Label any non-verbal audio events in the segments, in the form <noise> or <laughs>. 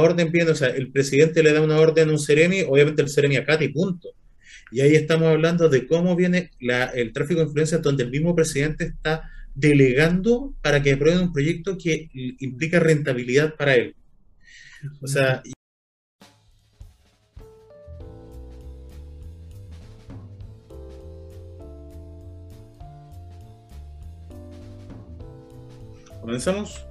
orden viene, o sea, el presidente le da una orden a un Ceremi, obviamente el Ceremi acata y punto. Y ahí estamos hablando de cómo viene el tráfico de influencias donde el mismo presidente está delegando para que aprueben un proyecto que implica rentabilidad para él. O sea, ¿Comenzamos?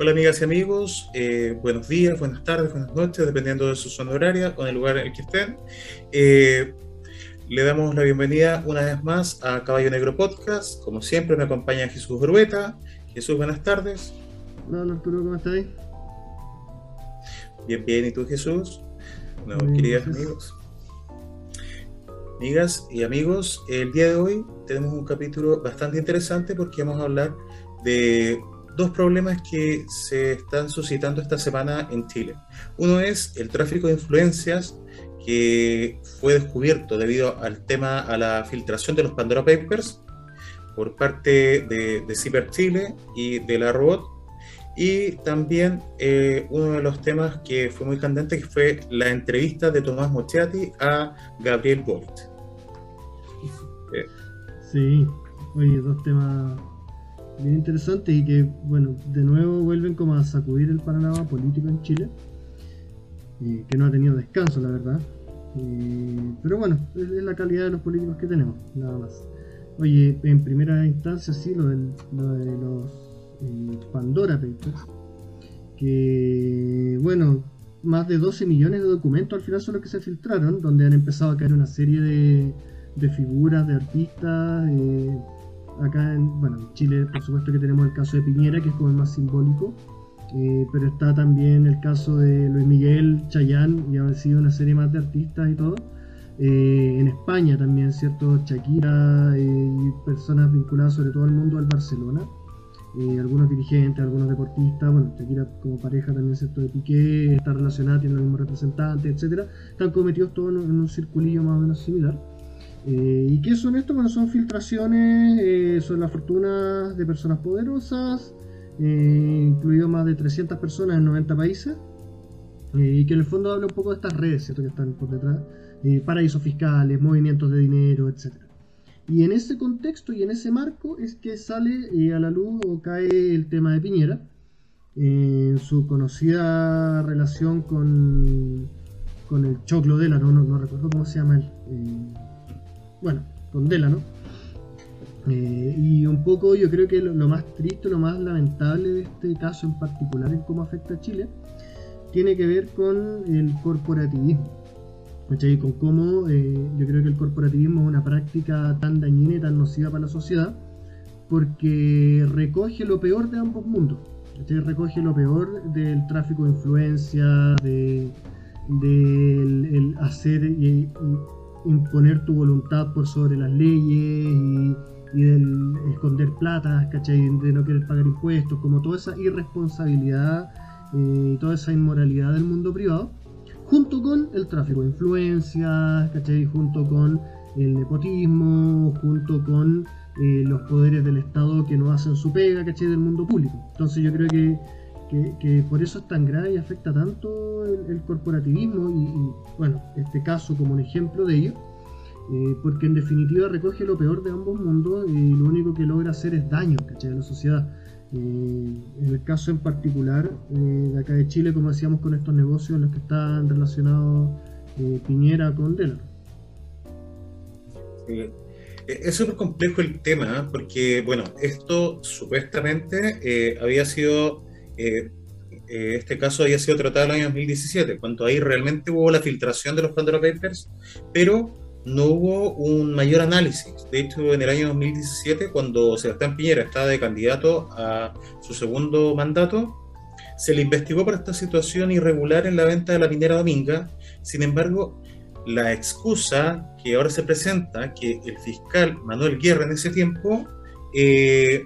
Hola amigas y amigos, eh, buenos días, buenas tardes, buenas noches, dependiendo de su zona horaria o en el lugar en el que estén. Eh, le damos la bienvenida una vez más a Caballo Negro Podcast. Como siempre me acompaña Jesús Brueta. Jesús, buenas tardes. Hola Arturo, ¿cómo estás? Bien, bien, ¿y tú Jesús? Bueno, queridos amigos. Amigas y amigos, el día de hoy tenemos un capítulo bastante interesante porque vamos a hablar de dos problemas que se están suscitando esta semana en Chile. Uno es el tráfico de influencias que fue descubierto debido al tema, a la filtración de los Pandora Papers por parte de, de Cyber Chile y de la Robot. Y también eh, uno de los temas que fue muy candente que fue la entrevista de Tomás Mochetti a Gabriel Bolt. Sí, oye, dos temas bien interesantes y que, bueno, de nuevo vuelven como a sacudir el panorama político en Chile, eh, que no ha tenido descanso, la verdad. Eh, pero bueno, es, la calidad de los políticos que tenemos, nada más. Oye, en primera instancia, sí, lo, de los eh, Pandora Papers, que, bueno, más de 12 millones de documentos al final son los que se filtraron, donde han empezado a caer una serie de de figuras, de artistas. Eh, acá en, bueno, en Chile, por supuesto que tenemos el caso de Piñera, que es como el más simbólico. Eh, pero está también el caso de Luis Miguel, Chayán, y ha sido una serie más de artistas y todo. Eh, en España también, ¿cierto? Shakira y personas vinculadas sobre todo al mundo del Barcelona. algunos dirigentes, algunos deportistas, bueno, Shakira como pareja también, ¿cierto? De Piqué, está relacionada, tiene el mismo representante, etcétera. Están cometidos todos en un circulillo más o menos similar. Eh, ¿Y qué son esto? Bueno, son filtraciones eh, sobre la fortuna de personas poderosas, eh, incluido más de 300 personas en 90 países, y que en el fondo habla un poco de estas redes ¿cierto? que están por detrás, paraísos fiscales, movimientos de dinero, etc. Y en ese contexto y en ese marco es que sale a la luz o cae el tema de Piñera, en su conocida relación con, con el Choclo de la, no, no, recuerdo cómo se llama él bueno, con ¿no? Eh, y un poco yo creo que lo, más triste, lo más lamentable de este caso en particular, en cómo afecta a Chile, tiene que ver con el corporativismo. Y con cómo eh, yo creo que el corporativismo es una práctica tan dañina y tan nociva para la sociedad, porque recoge lo peor de ambos mundos. Recoge lo peor del tráfico de influencia, del de, el hacer imponer tu voluntad por sobre las leyes y, del esconder plata, ¿cachai? De no querer pagar impuestos, como toda esa irresponsabilidad eh, y toda esa inmoralidad del mundo privado, junto con el tráfico de influencias, ¿cachai? Junto con el nepotismo, junto con eh, los poderes del Estado que no hacen su pega, ¿cachai? Del mundo público. Entonces yo creo que que, por eso es tan grave y afecta tanto el, corporativismo y, bueno, este caso como un ejemplo de ello, eh, porque en definitiva recoge lo peor de ambos mundos y lo único que logra hacer es daño a la sociedad. Eh, en el caso en particular eh, de acá de Chile, como decíamos, con estos negocios en los que están relacionados Piñera con Delaware. Es súper complejo el tema, porque, bueno, esto supuestamente había sido eh, eh, este caso había sido tratado en el año 2017, cuando ahí realmente hubo la filtración de los Pandora Papers, pero no hubo un mayor análisis. De hecho, en el año 2017, cuando Sebastián Piñera estaba de candidato a su segundo mandato, se le investigó por esta situación irregular en la venta de la minera Dominga. Sin embargo, la excusa que ahora se presenta, que el fiscal Manuel Guerra en ese tiempo eh,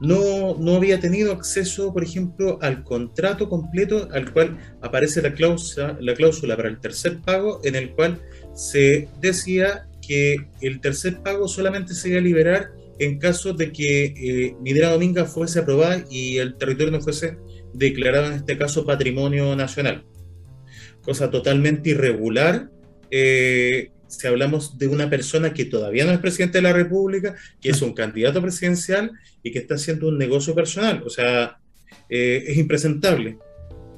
no, no había tenido acceso, por ejemplo, al contrato completo al cual aparece la cláusula, la cláusula para el tercer pago, en el cual se decía que el tercer pago solamente se iba a liberar en caso de que eh, Dominga fuese aprobada y el territorio no fuese declarado en este caso patrimonio nacional. Cosa totalmente irregular eh, si hablamos de una persona que todavía no es presidente de la República, que es un candidato presidencial y que está haciendo un negocio personal. O sea, eh, es impresentable.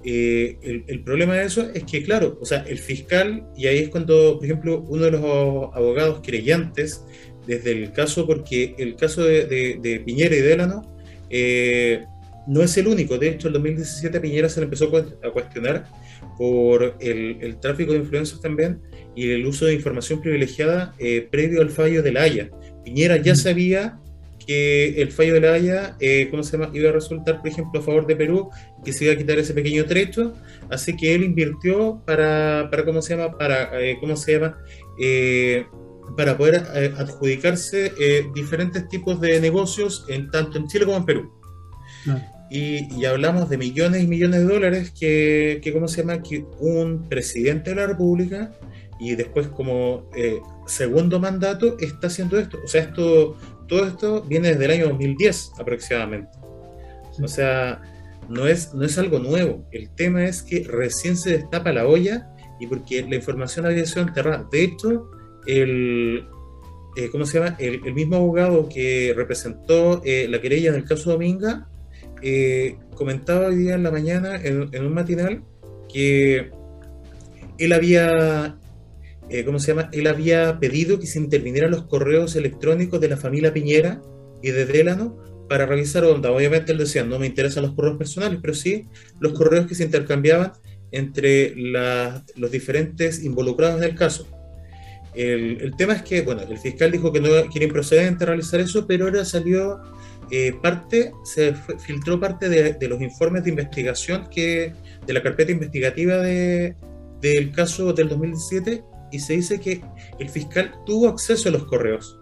Eh, el, problema de eso es que, claro, o sea, el fiscal, y ahí es cuando, por ejemplo, uno de los abogados creyentes, desde el caso, porque el caso de, Piñera y Delano, eh, no es el único. De hecho, en 2017 Piñera se le empezó a cuestionar por el, tráfico de influencias también y el uso de información privilegiada eh, previo al fallo de la Haya. Piñera ya mm. sabía que el fallo de la Haya, eh, ¿cómo se llama? Iba a resultar, por ejemplo, a favor de Perú, que se iba a quitar ese pequeño trecho, así que él invirtió para, para ¿cómo se llama? Para, eh, ¿cómo se llama? para poder adjudicarse diferentes tipos de negocios en tanto en Chile como en Perú y, hablamos de millones y millones de dólares que, que, ¿cómo se llama? Que un presidente de la República y después como eh, segundo mandato está haciendo esto. O sea, esto, todo esto viene desde el año 2010 aproximadamente. O sea, no es, no es algo nuevo. El tema es que recién se destapa la olla y porque la información había sido enterrada. De hecho, el, eh, ¿cómo se llama? El, mismo abogado que representó eh, la querella en el caso Dominga eh, comentaba hoy día en la mañana, en, un matinal, que él había, eh, ¿cómo se llama? Él había pedido que se intervinieran los correos electrónicos de la familia Piñera y de Delano para revisar onda. Obviamente él decía, no me interesan los correos personales, pero sí los correos que se intercambiaban entre los diferentes involucrados en el caso. El, tema es que, bueno, el fiscal dijo que no quiere improcedente realizar eso, pero ahora salió eh, parte, se filtró parte de, los informes de investigación que, de la carpeta investigativa de, del caso del 2017 y se dice que el fiscal tuvo acceso a los correos.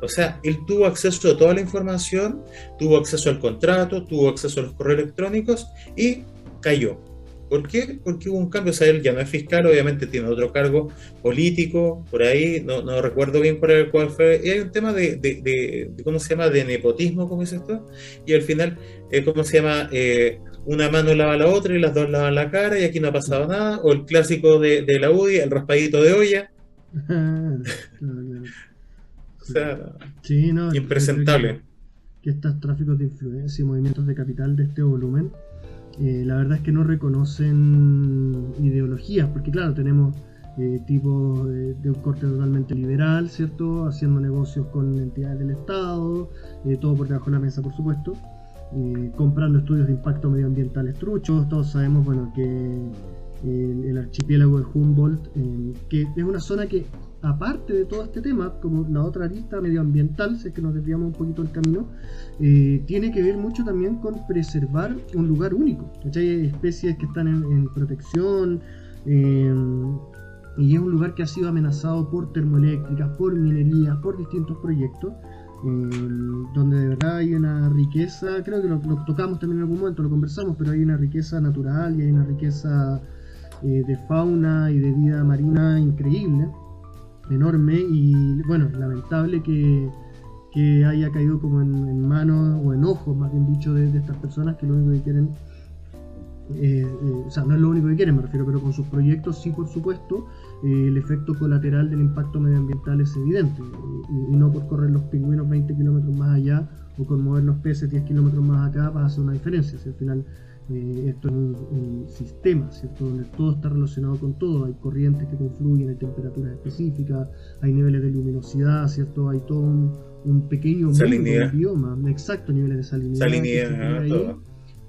O sea, él tuvo acceso a toda la información, tuvo acceso al contrato, tuvo acceso a los correos electrónicos y cayó. ¿Por qué? Porque hubo un cambio, o sea, él ya no es fiscal, obviamente tiene otro cargo político, por ahí, no, no recuerdo bien cuál, cuál fue, y hay un tema de, de, de, ¿cómo se llama?, de nepotismo, ¿cómo es esto? Y al final, eh, ¿cómo se llama?, eh, una mano lava la otra y las dos lavan la cara y aquí no ha pasado nada, o el clásico de, la UDI, el raspadito de olla. <laughs> o sea, impresentable. Que, que estos tráficos de influencia y movimientos de capital de este volumen eh, la verdad es que no reconocen ideologías, porque claro, tenemos eh, tipos de, un corte totalmente liberal, ¿cierto? Haciendo negocios con entidades del Estado, eh, todo por debajo de la mesa, por supuesto, comprando estudios de impacto medioambiental estruchos, todos sabemos, bueno, que el, archipiélago de Humboldt, que es una zona que aparte de todo este tema, como la otra arista medioambiental, si es que nos desviamos un poquito el camino, eh, tiene que ver mucho también con preservar un lugar único. Hay especies que están en, protección eh, y es un lugar que ha sido amenazado por termoeléctricas, por minería, por distintos proyectos. Eh, donde de verdad hay una riqueza, creo que lo, tocamos también en algún momento, lo conversamos, pero hay una riqueza natural y hay una riqueza de fauna y de vida marina increíble enorme y bueno, lamentable que, que haya caído como en, manos o en ojos, más bien dicho, de, estas personas que lo único que quieren, eh, eh, o sea, no es lo único que quieren, me refiero, pero con sus proyectos sí, por supuesto, eh, el efecto colateral del impacto medioambiental es evidente, y, no por correr los pingüinos 20 kilómetros más allá o con mover los peces 10 kilómetros más acá va a hacer una diferencia, si al final eh, esto es un, sistema, ¿cierto? Donde todo está relacionado con todo. Hay corrientes que confluyen, hay temperaturas específicas, hay niveles de luminosidad, ¿cierto? Hay todo un, pequeño bioma, exacto, niveles de salinidad.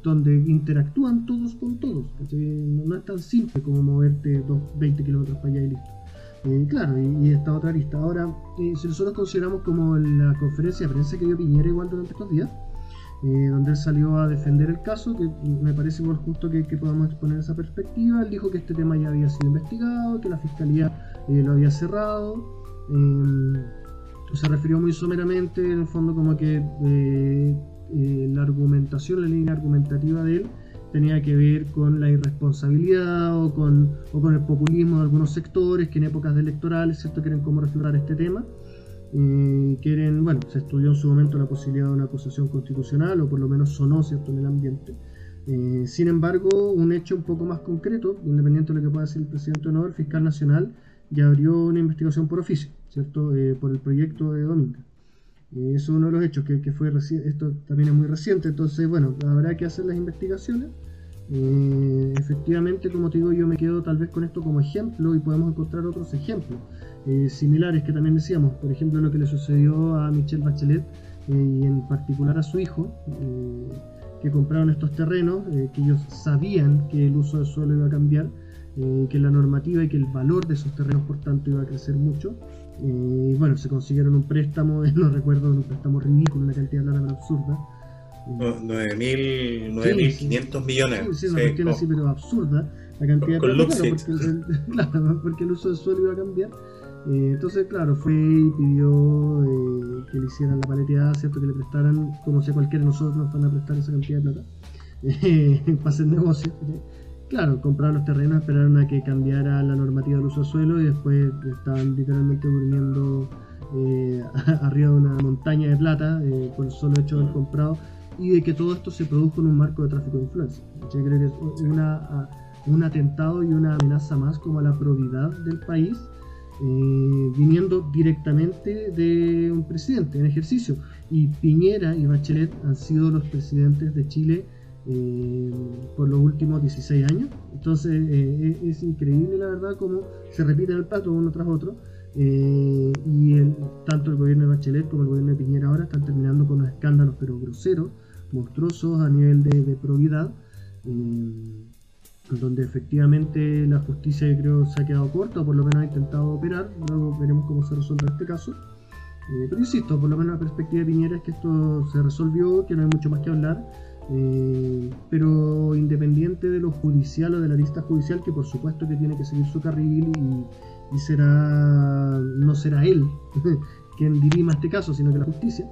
donde interactúan todos con todos. No es tan simple como moverte 20 kilómetros para allá y listo. Eh, claro, y, esta otra lista. Ahora, eh, si nosotros consideramos como la conferencia de prensa que dio Piñera igual durante estos días, eh, donde él salió a defender el caso, que me parece igual justo que, podamos exponer esa perspectiva. Él dijo que este tema ya había sido investigado, que la fiscalía eh, lo había cerrado. Eh, se refirió muy someramente, en el fondo, como que la argumentación, la línea argumentativa de él tenía que ver con la irresponsabilidad o con, o con el populismo de algunos sectores que en épocas electorales ¿cierto? quieren como reflotar este tema quieren, bueno, se estudió en su momento la posibilidad de una acusación constitucional, o por lo menos sonó, ¿cierto?, en el ambiente. Eh, sin embargo, un hecho un poco más concreto, independiente de lo que pueda decir el presidente o no, el fiscal nacional ya abrió una investigación por oficio, ¿cierto? Eh, por el proyecto de Dominga. eso es uno de los hechos que, que fue esto también es muy reciente, entonces bueno, habrá que hacer las investigaciones. efectivamente, como te digo, yo me quedo tal vez con esto como ejemplo y podemos encontrar otros ejemplos similares que también decíamos, por ejemplo lo que le sucedió a Michelle Bachelet y en particular a su hijo que compraron estos terrenos, eh, que ellos sabían que el uso del suelo iba a cambiar, eh, que la normativa y que el valor de esos terrenos, por tanto, iba a crecer mucho. Eh, y bueno, se consiguieron un préstamo, <laughs> no recuerdo, un préstamo ridículo, una cantidad de plata absurda. 9.500 millones. Sí, sí, una cuestión así, pero absurda. La cantidad de plata, porque, <laughs> claro, porque el uso del suelo iba a cambiar. Eh, entonces, claro, fue y pidió eh, que le hicieran la paleteada, ¿cierto? Que le prestaran, como si cualquiera de nosotros nos van a prestar esa cantidad de plata <laughs> eh, para hacer negocio. Claro, compraron los terrenos, esperaron a que cambiara la normativa del uso del suelo y después estaban literalmente durmiendo <laughs> arriba de una montaña de plata por el solo hecho de haber comprado y de que todo esto se produjo en un marco de tráfico de influencia. Yo creo que es una, un atentado y una amenaza más como a la probidad del país eh, viniendo directamente de un presidente en ejercicio. Y Piñera y Bachelet han sido los presidentes de Chile eh, por los últimos 16 años. Entonces eh, es, increíble la verdad cómo se repite el plato uno tras otro. y tanto el gobierno de Bachelet como el gobierno de Piñera ahora están terminando con unos escándalos pero groseros, monstruosos a nivel de probidad donde efectivamente la justicia creo se ha quedado corta o por lo menos ha intentado operar, luego veremos cómo se resuelve este caso. Eh, pero insisto, por lo menos la perspectiva de Piñera es que esto se resolvió, que no hay mucho más que hablar, eh, pero independiente de lo judicial o de la lista judicial, que por supuesto que tiene que seguir su carril y, y será no será él <laughs> quien dirima este caso, sino que la justicia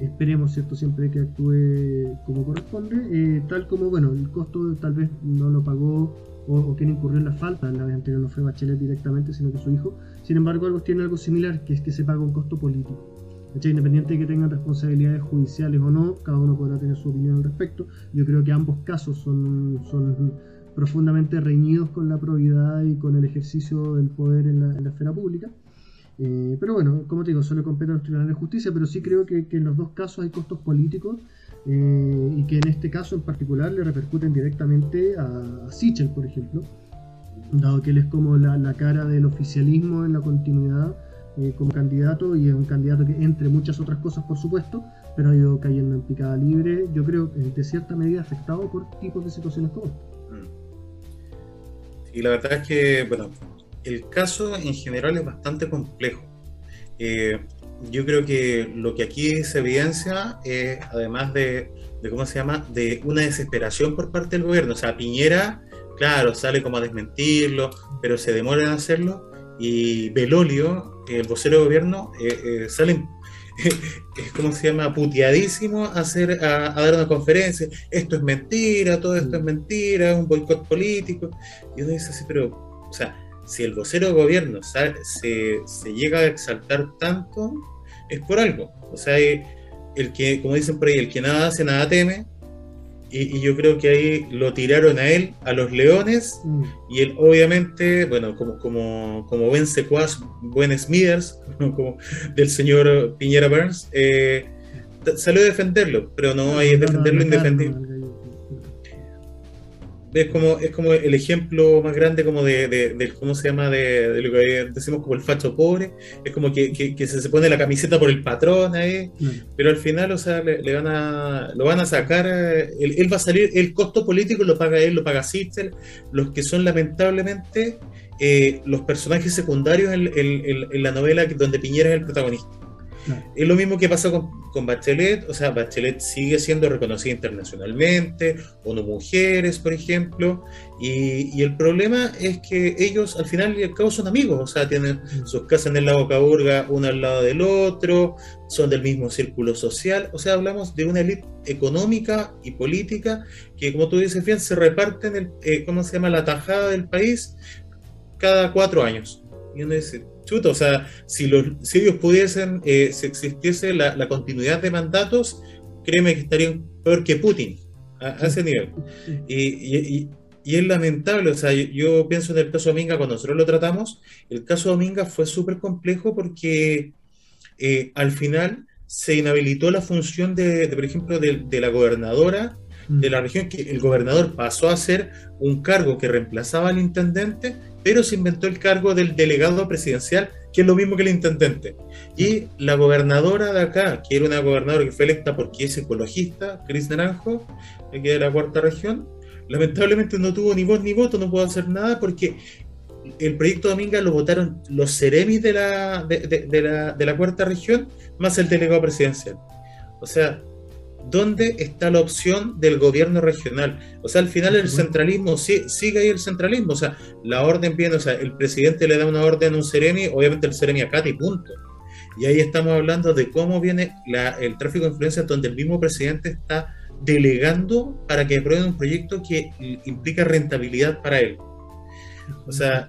esperemos, ¿cierto? Siempre que actúe como corresponde, eh, tal como, bueno, el costo tal vez no lo pagó o, quien incurrió en la falta, la vez anterior no fue Bachelet directamente, sino que su hijo, sin embargo, algo tiene algo similar, que es que se paga un costo político. Independiente de que tengan responsabilidades judiciales o no, cada uno podrá tener su opinión al respecto. Yo creo que ambos casos son, son profundamente reñidos con la probidad y con el ejercicio del poder en la esfera pública. Eh, pero bueno, como te digo, solo compete a los tribunales de justicia, pero sí creo que, en los dos casos hay costos políticos eh, y que en este caso en particular le repercuten directamente a, Sichel, por ejemplo, dado que él es como la, cara del oficialismo en la continuidad eh, como candidato y es un candidato que entre muchas otras cosas, por supuesto, pero ha ido cayendo en picada libre, yo creo de cierta medida afectado por tipos de situaciones como esta. Y la verdad es que, bueno, el caso en general es bastante complejo. Eh, yo creo que lo que aquí se evidencia es, además de, ¿cómo se llama?, de una desesperación por parte del gobierno. O sea, Piñera, claro, sale como a desmentirlo, pero se demora en hacerlo. Y Belolio, el vocero de gobierno, eh, eh, sale <laughs> ¿cómo se llama? puteadísimo a, hacer, a, dar una conferencia. Esto es mentira, todo esto es mentira, es un boicot político. Y uno dice así, pero, o sea, si el vocero de gobierno se, se, llega a exaltar tanto, es por algo. O sea, el que, como dicen por ahí, el que nada hace, nada teme. Y, yo creo que ahí lo tiraron a él, a los leones, mm. y él obviamente, bueno, como, como, como buen secuaz, buen Smithers, como del señor Piñera Burns, eh, salió a defenderlo, pero no hay que defenderlo indefendible es como, es como el ejemplo más grande como de, de, ¿cómo se llama? De, lo que decimos como el facho pobre, es como que, que, se, pone la camiseta por el patrón ahí, mm. pero al final, o sea, le, van a, lo van a sacar, eh, él, va a salir, el costo político lo paga él, lo paga Sister, los que son lamentablemente eh, los personajes secundarios en, en la novela donde Piñera es el protagonista. Es lo mismo que pasa con, Bachelet, o sea, Bachelet sigue siendo reconocida internacionalmente, o no mujeres, por ejemplo, y, el problema es que ellos al final y al cabo son amigos, o sea, tienen sus casas en el lago Caburga, uno al lado del otro, son del mismo círculo social, o sea, hablamos de una élite económica y política que, como tú dices bien, se reparten, el, eh, ¿cómo se llama?, la tajada del país cada cuatro años. Y uno dice, chuto, o sea, si, los, si ellos pudiesen, eh, si existiese la, continuidad de mandatos, créeme que estarían peor que Putin. a, ese nivel. <laughs> Y, es lamentable, o sea, yo, pienso en el caso Dominga, cuando nosotros lo tratamos, el caso Dominga fue súper complejo porque eh, al final se inhabilitó la función de, por ejemplo, de, la gobernadora. De la región, que el gobernador pasó a ser un cargo que reemplazaba al intendente, pero se inventó el cargo del delegado presidencial, que es lo mismo que el intendente. Y la gobernadora de acá, que era una gobernadora que fue electa porque es ecologista, Cris Naranjo, que de la cuarta región, lamentablemente no tuvo ni voz ni voto, no pudo hacer nada porque el proyecto Dominga lo votaron los seremis de la, de, la, de la cuarta región más el delegado presidencial. O sea, ¿dónde está la opción del gobierno regional? O sea, al final el centralismo, sí, sigue ahí el centralismo, o sea, la orden viene, o sea, el presidente le da una orden a un seremi, obviamente el seremi acá y punto. Y ahí estamos hablando de cómo viene el tráfico de influencia donde el mismo presidente está delegando para que aprueben un proyecto que implica rentabilidad para él. O sea,